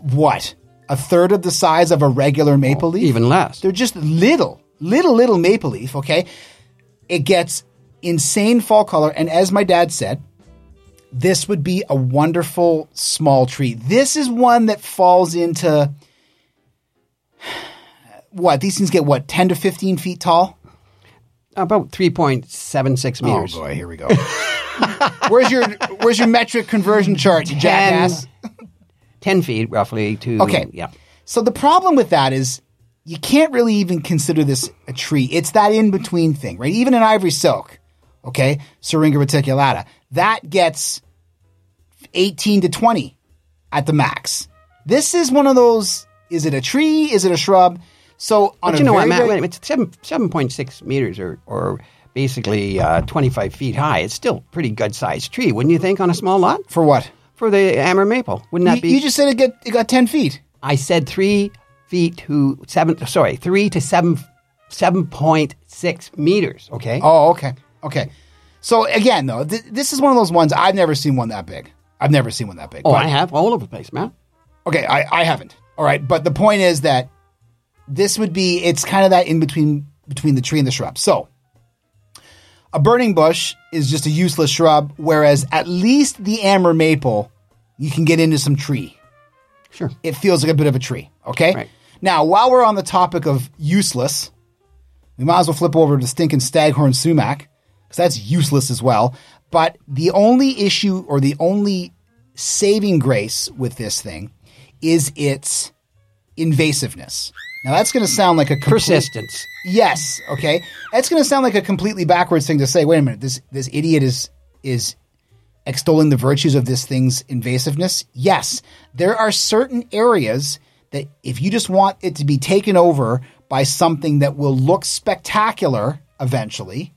what a third of the size of a regular maple leaf. Even less. They're just little, little, little maple leaf, okay? It gets insane fall color. And as my dad said, this would be a wonderful small tree. This is one that falls into [sighs] what? These things get what, 10 to 15 feet tall? About 3.76 meters. Oh boy, here we go. [laughs] where's your where's your metric conversion chart, you jackass? 10 feet roughly to. Okay. Yeah. So the problem with that is you can't really even consider this a tree. It's that in between thing, right? Even an ivory silk, okay, Syringa reticulata, that gets 18 to 20 at the max. This is one of those is it a tree? Is it a shrub? So on But you know what, Matt? very- Wait a minute, It's seven, 7.6 meters or, or basically uh, 25 feet high. It's still a pretty good sized tree, wouldn't you think, on a small lot? for what? For the amber maple. Wouldn't that You, be? you just said it get it got 10 feet. I said three feet to seven, sorry, three to seven, 7.6 meters, okay? Oh, okay. Okay. So again, though, th- this is one of those ones I've never seen one that big. I've never seen one that big. Oh, But- I have all over the place, Matt. Okay, I, I haven't. All right, but the point is that this would be it's kind of that in between between the tree and the shrub. So a burning bush is just a useless shrub, whereas at least the amber maple, you can get into some tree. Sure. It feels like a bit of a tree. Okay. Right. Now, while we're on the topic of useless, we might as well flip over to stinking staghorn sumac because that's useless as well. But the only issue or the only saving grace with this thing is its invasiveness. Now that's going to sound like a complete, Persistence. Yes, okay. That's going to sound like a completely backwards thing to say. Wait a minute, this this idiot is is extolling the virtues of this thing's invasiveness. Yes, there are certain areas that if you just want it to be taken over by something that will look spectacular eventually,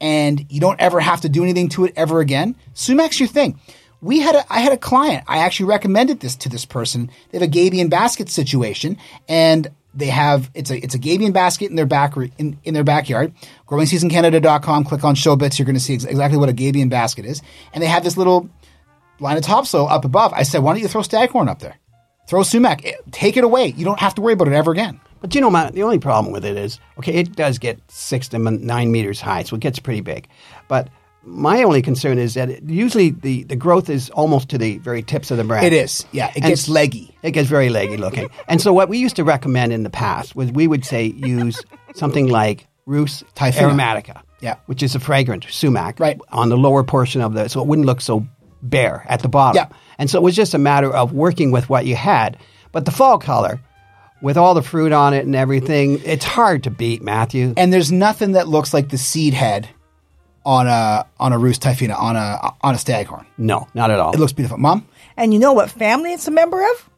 and you don't ever have to do anything to it ever again, sumac's your thing. We had a I had a client. I actually recommended this to this person. They have a gabion basket situation, and they have it's a it's a gabion basket in their back in, in their backyard. GrowingSeasonCanada.com. Click on show bits. You're going to see ex- exactly what a gabion basket is, and they have this little line of topsoil up above. I said, why don't you throw staghorn up there? Throw sumac. It- take it away. You don't have to worry about it ever again. But you know, Matt, the only problem with it is, okay, it does get six to nine meters high, so it gets pretty big. But my only concern is that it, usually the, the growth is almost to the very tips of the branch. It is. Yeah, it And gets leggy. It gets very leggy looking. [laughs] and so what we used to recommend in the past was we would say use something like Rhus typhina. aromatica, Yeah. which is a fragrant sumac, Right. on the lower portion of the, so it wouldn't look so bare at the bottom. Yeah. And so it was just a matter of working with what you had. But the fall color, with all the fruit on it and everything, it's hard to beat, Matthew. and there's nothing that looks like the seed head on a on a Rhus typhina on a on a staghorn. no, not at all. It looks beautiful, Mom. And you know what family it's a member of?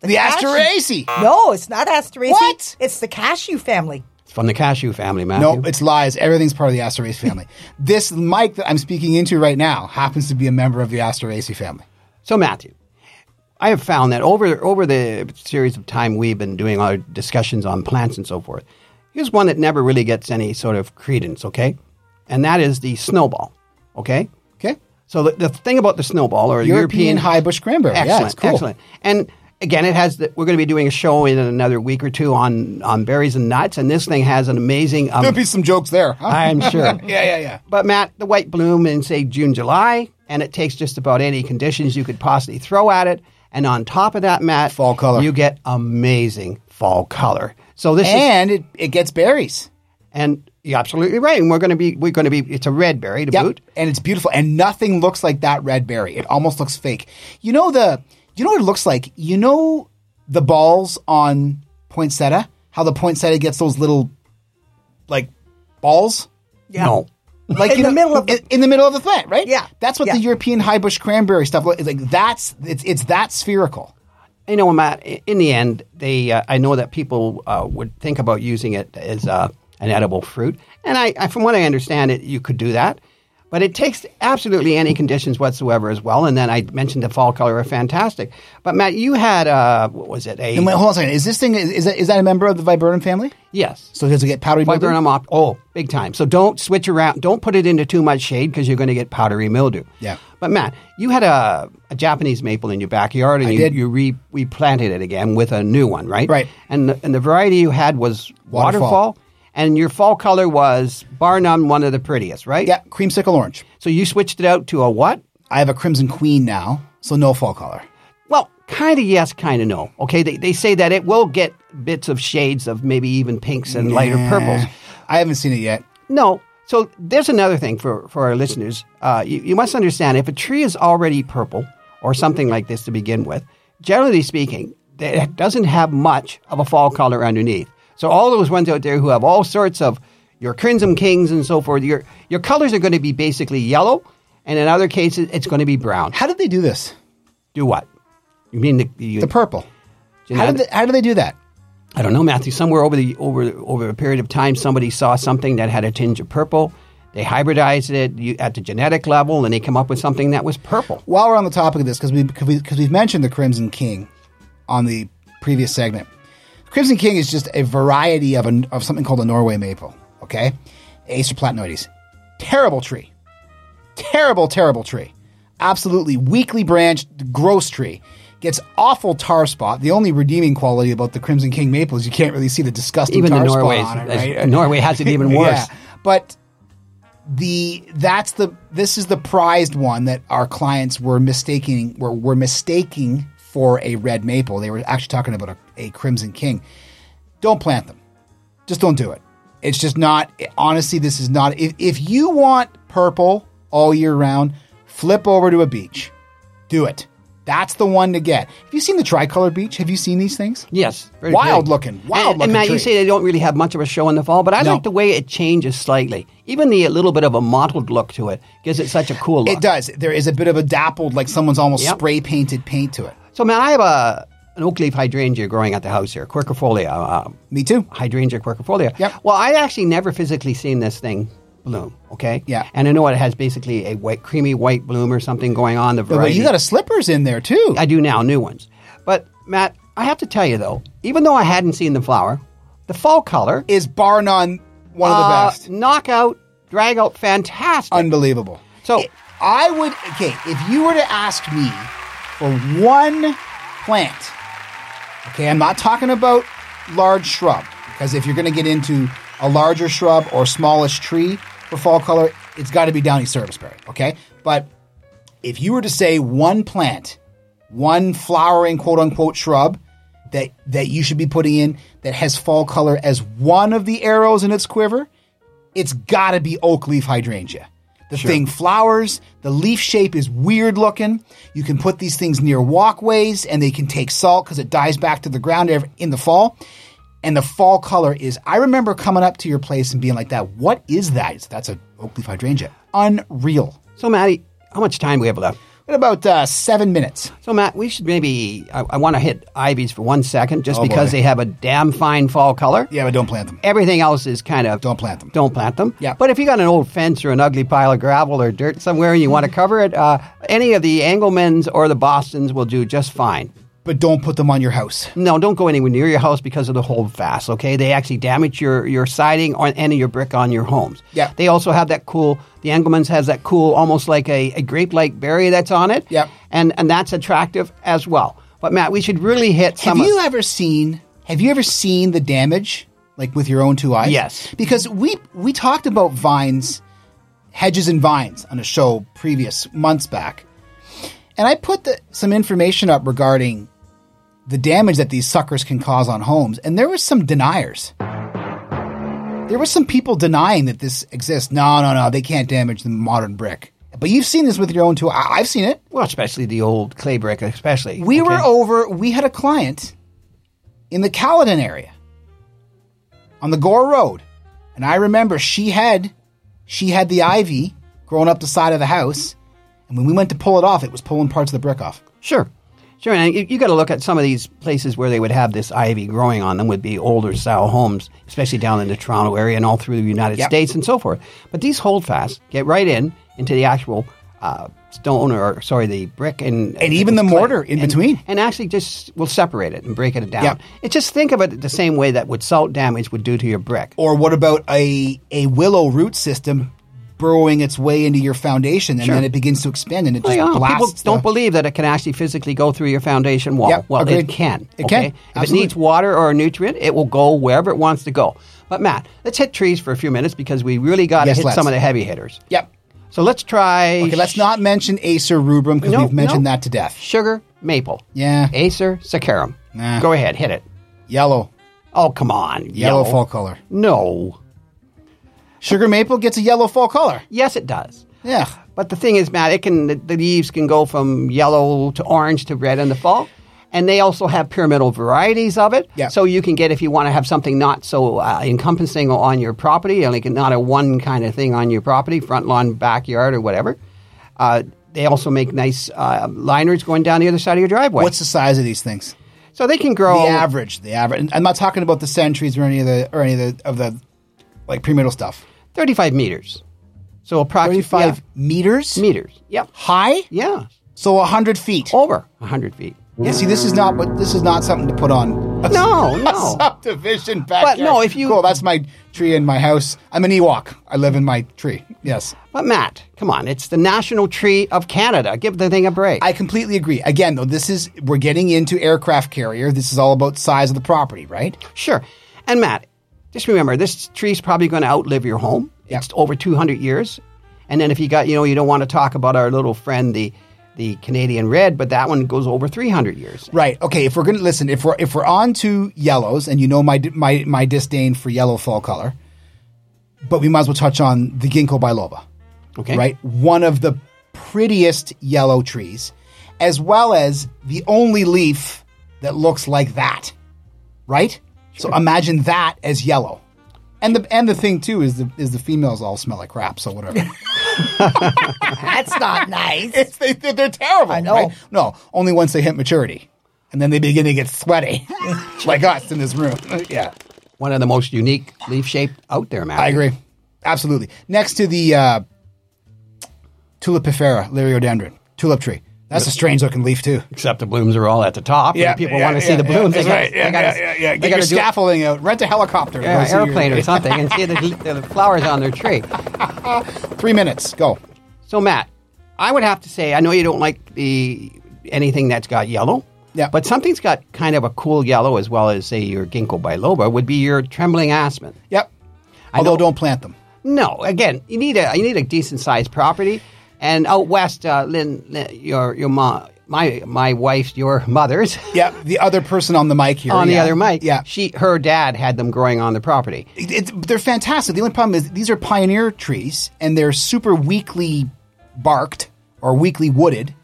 The, cashew- Asteraceae. No, it's not Asteraceae. What? It's the cashew family. It's from the cashew family, Matthew. No, it's lies. Everything's part of the Asteraceae family. [laughs] this mic that I'm speaking into right now happens to be a member of the Asteraceae family. So, Matthew, I have found that over over the series of time we've been doing our discussions on plants and so forth, here's one that never really gets any sort of credence, okay? And that is the snowball, okay? Okay. So the, the thing about the snowball or European European, high bush cranberry. Yeah, excellent, it's cool. excellent. And again, it has. The, we're going to be doing a show in another week or two on on berries and nuts, and this thing has an amazing. Um, There'll be some jokes there. Huh? I'm sure. [laughs] yeah, yeah, yeah. But Matt, the white bloom in say June, July, and it takes just about any conditions you could possibly throw at it. And on top of that, Matt, Fall color. you get amazing fall color. So this is And it, it gets berries. And you're absolutely right. And we're going to be we're going to be it's a red berry to Yep. boot. And it's beautiful. And nothing looks like that red berry. It almost looks fake. You know the you know what it looks like? You know the balls on poinsettia? How the poinsettia gets those little like balls? Yeah. No. Like In you the know, middle of the- in, in the middle of the plant, right? Yeah. That's what Yeah. the European high bush cranberry stuff looks like. That's it's it's that spherical. You know, Matt. In the end, they uh, I know that people uh, would think about using it as uh, an edible fruit, and I, I, from what I understand, it you could do that, but it takes absolutely any conditions whatsoever as well. And then I mentioned the fall color are fantastic. But Matt, you had uh, what was it? A wait, hold on a second. Is this thing is, is that is that a member of the viburnum family? yes. So does it get powdery mildew? Viburnum op- oh, big time. So don't switch around. Don't put it into too much shade because you're going to get powdery mildew. Yeah. But Matt, you had a, a Japanese maple in your backyard, and I you, did. you re, replanted it again with a new one, right? Right. And the, and the variety you had was Waterfall. waterfall, and your fall color was bar none one of the prettiest, right? Yeah, creamsicle orange. So you switched it out to a what? I have a crimson queen now, so no fall color. Well, kind of yes, kind of no. Okay, they, they say that it will get bits of shades of maybe even pinks and lighter purples. I haven't seen it yet. No. So there's another thing for, for our listeners. Uh, you, you must understand if a tree is already purple or something like this to begin with, generally speaking, it doesn't have much of a fall color underneath. So all those ones out there who have all sorts of your crimson kings and so forth, your your colors are going to be basically yellow, and in other cases, it's going to be brown. How did they do this? Do what? You mean the, the, The purple. How did they, how did they do that? I don't know, Matthew. Somewhere over the over over a period of time, somebody saw something that had a tinge of purple. They hybridized it at the genetic level, and they come up with something that was purple. While we're on the topic of this, because we because we, we've mentioned the Crimson King on the previous segment, Crimson King is just a variety of a, of something called a Norway maple. Okay, Acer platanoides, terrible tree, terrible terrible tree, absolutely weakly branched, gross tree. Gets awful tar spot. The only redeeming quality about the Crimson King maple is you can't really see the disgusting Even the Norway, spot on it. Right? Norway has it even [laughs] worse. Yeah, but the that's the this is the prized one that our clients were mistaking were were mistaking for a red maple. They were actually talking about a, a crimson king. Don't plant them. Just don't do it. It's just not honestly this is not if if you want purple all year round, flip over to a beech. Do it. That's the one to get. Have you seen the tricolor beech? Have you seen these things? Yes, very Wild big. looking, wild And, looking and Matt, you say they don't really have much of a show in the fall, but I No. like the way it changes slightly. Even the little bit of a mottled look to it gives it such a cool look. It does. There is a bit of a dappled, like someone's almost Yep. spray painted paint to it. So, Matt, I have a an oak leaf hydrangea growing at the house here, quercifolia. Uh, Me too. hydrangea quercifolia. Yep. Well, I actually never physically seen this thing bloom. Okay. Yeah. And I know it has basically a white, creamy white bloom or something going on. The But variety. you got a slippers in there too. I do now, new ones. But Matt, I have to tell you though, even though I hadn't seen the flower, the fall color is bar none one of the uh, best. knockout, drag out, fantastic. Unbelievable. So- I would okay if you were to ask me for one plant. Okay, I'm not talking about large shrub because if you're going to get into a larger shrub or smallish tree for fall color, it's got to be downy serviceberry. Okay, but if you were to say one plant, one flowering quote unquote shrub that that you should be putting in that has fall color as one of the arrows in its quiver, it's got to be oak leaf hydrangea. The thing flowers, the leaf shape is weird looking. You can put these things near walkways and they can take salt because it dies back to the ground in the fall. And the fall color is, I remember coming up to your place and being like that, what is that? That's a oak leaf hydrangea. Unreal. so Matty, how much time do we have left? What about uh, seven minutes? So Matt, we should maybe I, I want to hit ivies for one second, just Oh, because boy. they have a damn fine fall color. Yeah, but don't plant them. Everything else is kind of Don't plant them. Don't plant them. Yeah. But if you got an old fence or an ugly pile of gravel or dirt somewhere and you want to cover it, uh, any of the Engelmans or the Bostons will do just fine. But don't put them on your house. No, don't go anywhere near your house because of the hold fast. Okay, they actually damage your your siding or any of your brick on your homes. Yeah. They also have that cool. The Engelmans has that cool, almost like a, a grape like berry that's on it. Yep. And and that's attractive as well. But Matt, we should really hit Have some. you of, ever seen? Have you ever seen the damage, like with your own two eyes? Yes. Because we we talked about vines, hedges and vines on a show previous months back, and I put the, some information up regarding the damage that these suckers can cause on homes, and there was some deniers. There were some people denying that this exists. No, no, no, they can't damage the modern brick. But you've seen this with your own two. I- I've seen it. well, especially the old clay brick, especially. We okay? were over. We had a client in the Caledon area on the Gore Road, and I remember she had she had the ivy growing up the side of the house, and when we went to pull it off, it was pulling parts of the brick off. Sure. Sure, and you, you got to look at some of these places where they would have this ivy growing on them would be older style homes, especially down in the Toronto area and all through the United Yep. States and so forth. But these hold fast, get right in into the actual uh, stone or sorry, the brick and And even the mortar in And- between. and actually just will separate it and break it down. Yep. It just think of it the same way that what salt damage would do to your brick. Or what about a a willow root system burrowing its way into your foundation, and Sure. then it begins to expand and it Well, just yeah, people blasts. don't the- believe that it can actually physically go through your foundation wall. Yep, well, agreed. it can. It okay? can, If it needs water or a nutrient, it will go wherever it wants to go. But Matt, let's hit trees for a few minutes because we really got to Yes, hit let's. some of the heavy hitters. Yep. So let's try. Okay, let's not mention Acer rubrum because No, we've mentioned no. that to death. sugar maple. Yeah. Acer saccharum. Nah. Go ahead, hit it. Yellow, Oh come on, yellow fall color. No. Sugar maple gets a yellow fall color. Yes, it does. Yeah. But the thing is, Matt, it can the, the leaves can go from yellow to orange to red in the fall, and they also have pyramidal varieties of it. Yeah. So you can get if you want to have something not so uh, encompassing on your property, like not a one kind of thing on your property, front lawn, backyard, or whatever. Uh, they also make nice uh, liners going down the other side of your driveway. What's the size of these things? so they can grow The average, the average. I'm not talking about the centuries or any of the or any of the of the like premarital stuff. thirty-five meters. So approximately Thirty-five meters meters. Yep. high, Yeah. so hundred feet. Over hundred feet. Yeah. See, this is not what this is not something to put on. a No, [laughs] a no. subdivision backyard. no, if you- cool, that's my tree in my house. I'm an Ewok. I live in my tree. Yes, But Matt, come on, it's the national tree of Canada. Give the thing a break. I completely agree. Again, though, this is we're getting into aircraft carrier. This is all about size of the property, right? Sure. And Matt, just remember, this tree's probably going to outlive your home. Yeah. It's over 200 years. And then if you got, you know, you don't want to talk about our little friend, the the Canadian red, but that one goes over 300 years. Right. Okay. If we're going to listen, if we're if we're on to yellows, and you know my my my disdain for yellow fall color, but we might as well touch on the ginkgo biloba. Okay. Right. One of the prettiest yellow trees, as well as the only leaf that looks like that. Right. So imagine that as yellow. And the and the thing too is the is the females all smell like crap. So whatever. [laughs] That's not nice. It's, they, they're terrible. I know. right? No, only once they hit maturity. And then they begin to get sweaty, [laughs] like us in this room. Yeah, One of the most unique leaf shape out there, man. I agree. Absolutely. Next to the uh, Tulipifera liriodendron, tulip tree. That's a strange looking leaf, too. Except the blooms are all at the top. and people want to see the blooms. That's they right. gotta- Yeah, they gotta- yeah, yeah, yeah. they Get your scaffolding out. Rent a helicopter. Yeah, Go see your- airplane or [laughs] something and see the, the flowers on their tree. [laughs] Three minutes. Go. So Matt, I would have to say I know you don't like the anything that's got yellow. Yeah. But something's got kind of a cool yellow as well as say your ginkgo biloba would be your trembling aspen. Yep. I Although know- don't plant them. No, again, you need a you need a decent sized property. And out west, uh, Lynn, Lynn, your your mom, my my wife's your mother's [laughs] Yeah. The other person on the mic here. on the other mic. Yeah. she her dad had them growing on the property. It- it's- they're fantastic. The only problem is these are pioneer trees, and they're super weakly barked or weakly wooded.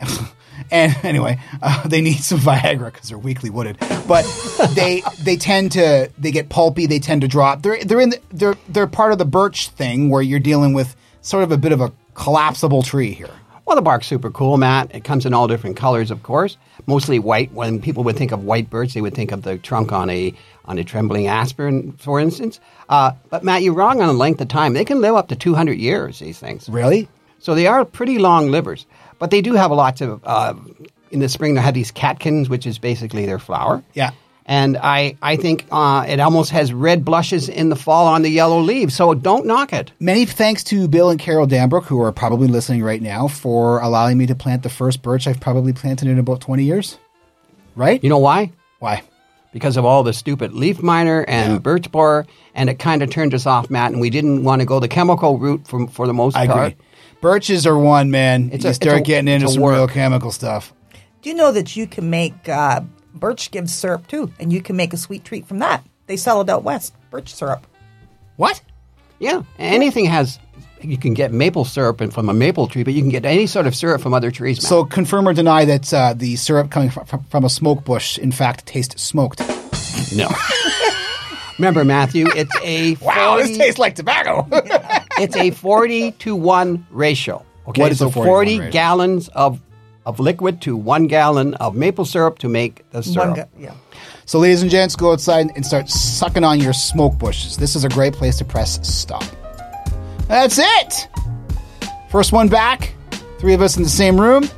[laughs] and anyway, uh, they need some Viagra because they're weakly wooded. But [laughs] they they tend to they get pulpy. They tend to drop. They're they're in the, they're they're part of the birch thing where you're dealing with sort of a bit of a collapsible tree here. Well, the bark's super cool, Matt. It comes in all different colors, of course. Mostly white. When people would think of white birch, they would think of the trunk on a on a trembling aspen, for instance. Uh, but Matt, you're wrong on the length of time. They can live up to 200 years. These things. Really? So they are pretty long livers, but they do have a lots of. Uh, in the spring, they have these catkins, which is basically their flower. Yeah. And I, I think uh, it almost has red blushes in the fall on the yellow leaves. So don't knock it. Many thanks to Bill and Carol Danbrook, who are probably listening right now, for allowing me to plant the first birch I've probably planted in about 20 years. right? You know why? Why? Because of all the stupid leaf miner and birch borer, and it kind of turned us off, Matt. And we didn't want to go the chemical route for, for the most I part. agree. Birches are one, man. It's you a- start it's a- getting into some work. real chemical stuff. Do you know that you can make uh, birch gives syrup too, and you can make a sweet treat from that? They sell it out west, birch syrup. What? Yeah, anything has. You can get maple syrup and- from a maple tree, but you can get any sort of syrup from other trees. Matt. So confirm or deny that uh, the syrup coming from, from, from a smoke bush, in fact, tastes smoked. no. [laughs] Remember, Matthew, it's a [laughs] 40, like tobacco. [laughs] it's a forty to one ratio. Okay, What is so a 40 forty gallons of of liquid to one gallon of maple syrup to make the syrup. One gu- yeah. so, ladies and gents, go outside and start sucking on your smoke bushes. This is a great place to press stop. That's it. First one back. Three of us in the same room.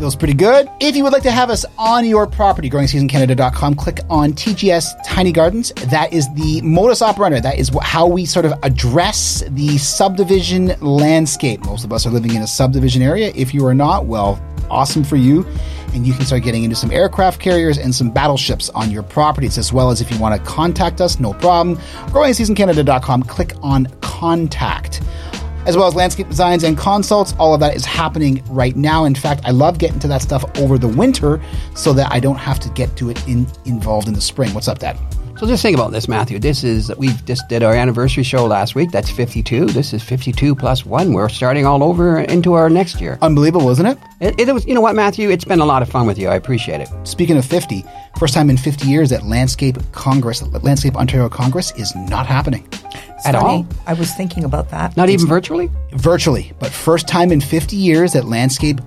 Feels pretty good. If you would like to have us on your property, growingseasoncanada.com, click on TGS Tiny Gardens. That is the modus operandi. That is how we sort of address the subdivision landscape. Most of us are living in a subdivision area. If you are not, well, awesome for you. And you can start getting into some aircraft carriers and some battleships on your properties, as well as if you want to contact us, no problem. GrowingSeasonCanada.com, click on contact as well as landscape designs and consults. All of that is happening right now. In fact, I love getting to that stuff over the winter so that I don't have to get to it in involved in the spring. What's up, Dad? So just think about this, Matthew. This is we just did our anniversary show last week. That's fifty-two. This is fifty-two plus one. We're starting all over into our next year. Unbelievable, isn't it? It, it was, you know what, Matthew? It's been a lot of fun with you. I appreciate it. Speaking of 50, first time in 50 years that Landscape Congress, Landscape Ontario Congress is not happening It's At funny. all? I was thinking about that. Not even virtually. virtually, but first time in 50 years that Landscape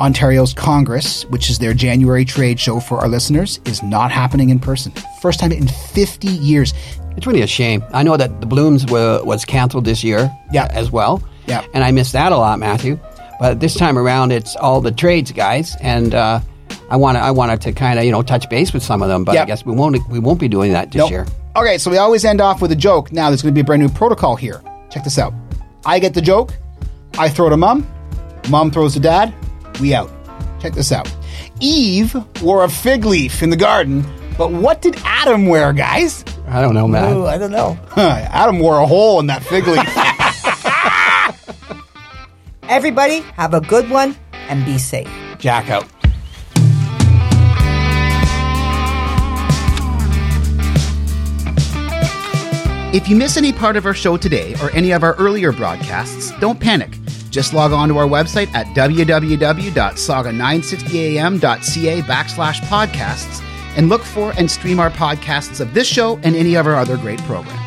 Ontario's Congress, which is their January trade show for our listeners, is not happening in person. First time in 50 years. It's really a shame. I know that the Blooms were, was canceled this year, Yeah. as well. Yeah. and I miss that a lot, Matthew. But this time around, it's all the trades guys, and uh, I want I wanted to kind of you know touch base with some of them, but. I guess we won't we won't be doing that this Nope. year. Okay, so we always end off with a joke. Now there's going to be a brand new protocol here. Check this out. I get the joke. I throw to mom. Mom throws to dad. We out. Check this out. Eve wore a fig leaf in the garden, but what did Adam wear, guys? I don't know, man. Ooh, I don't know. Huh, Adam wore a hole in that fig leaf. [laughs] Everybody, have a good one and be safe. Jack out. If you miss any part of our show today or any of our earlier broadcasts, don't panic. Just log on to our website at www.sauga960am.ca backslash podcasts and look for and stream our podcasts of this show and any of our other great programs.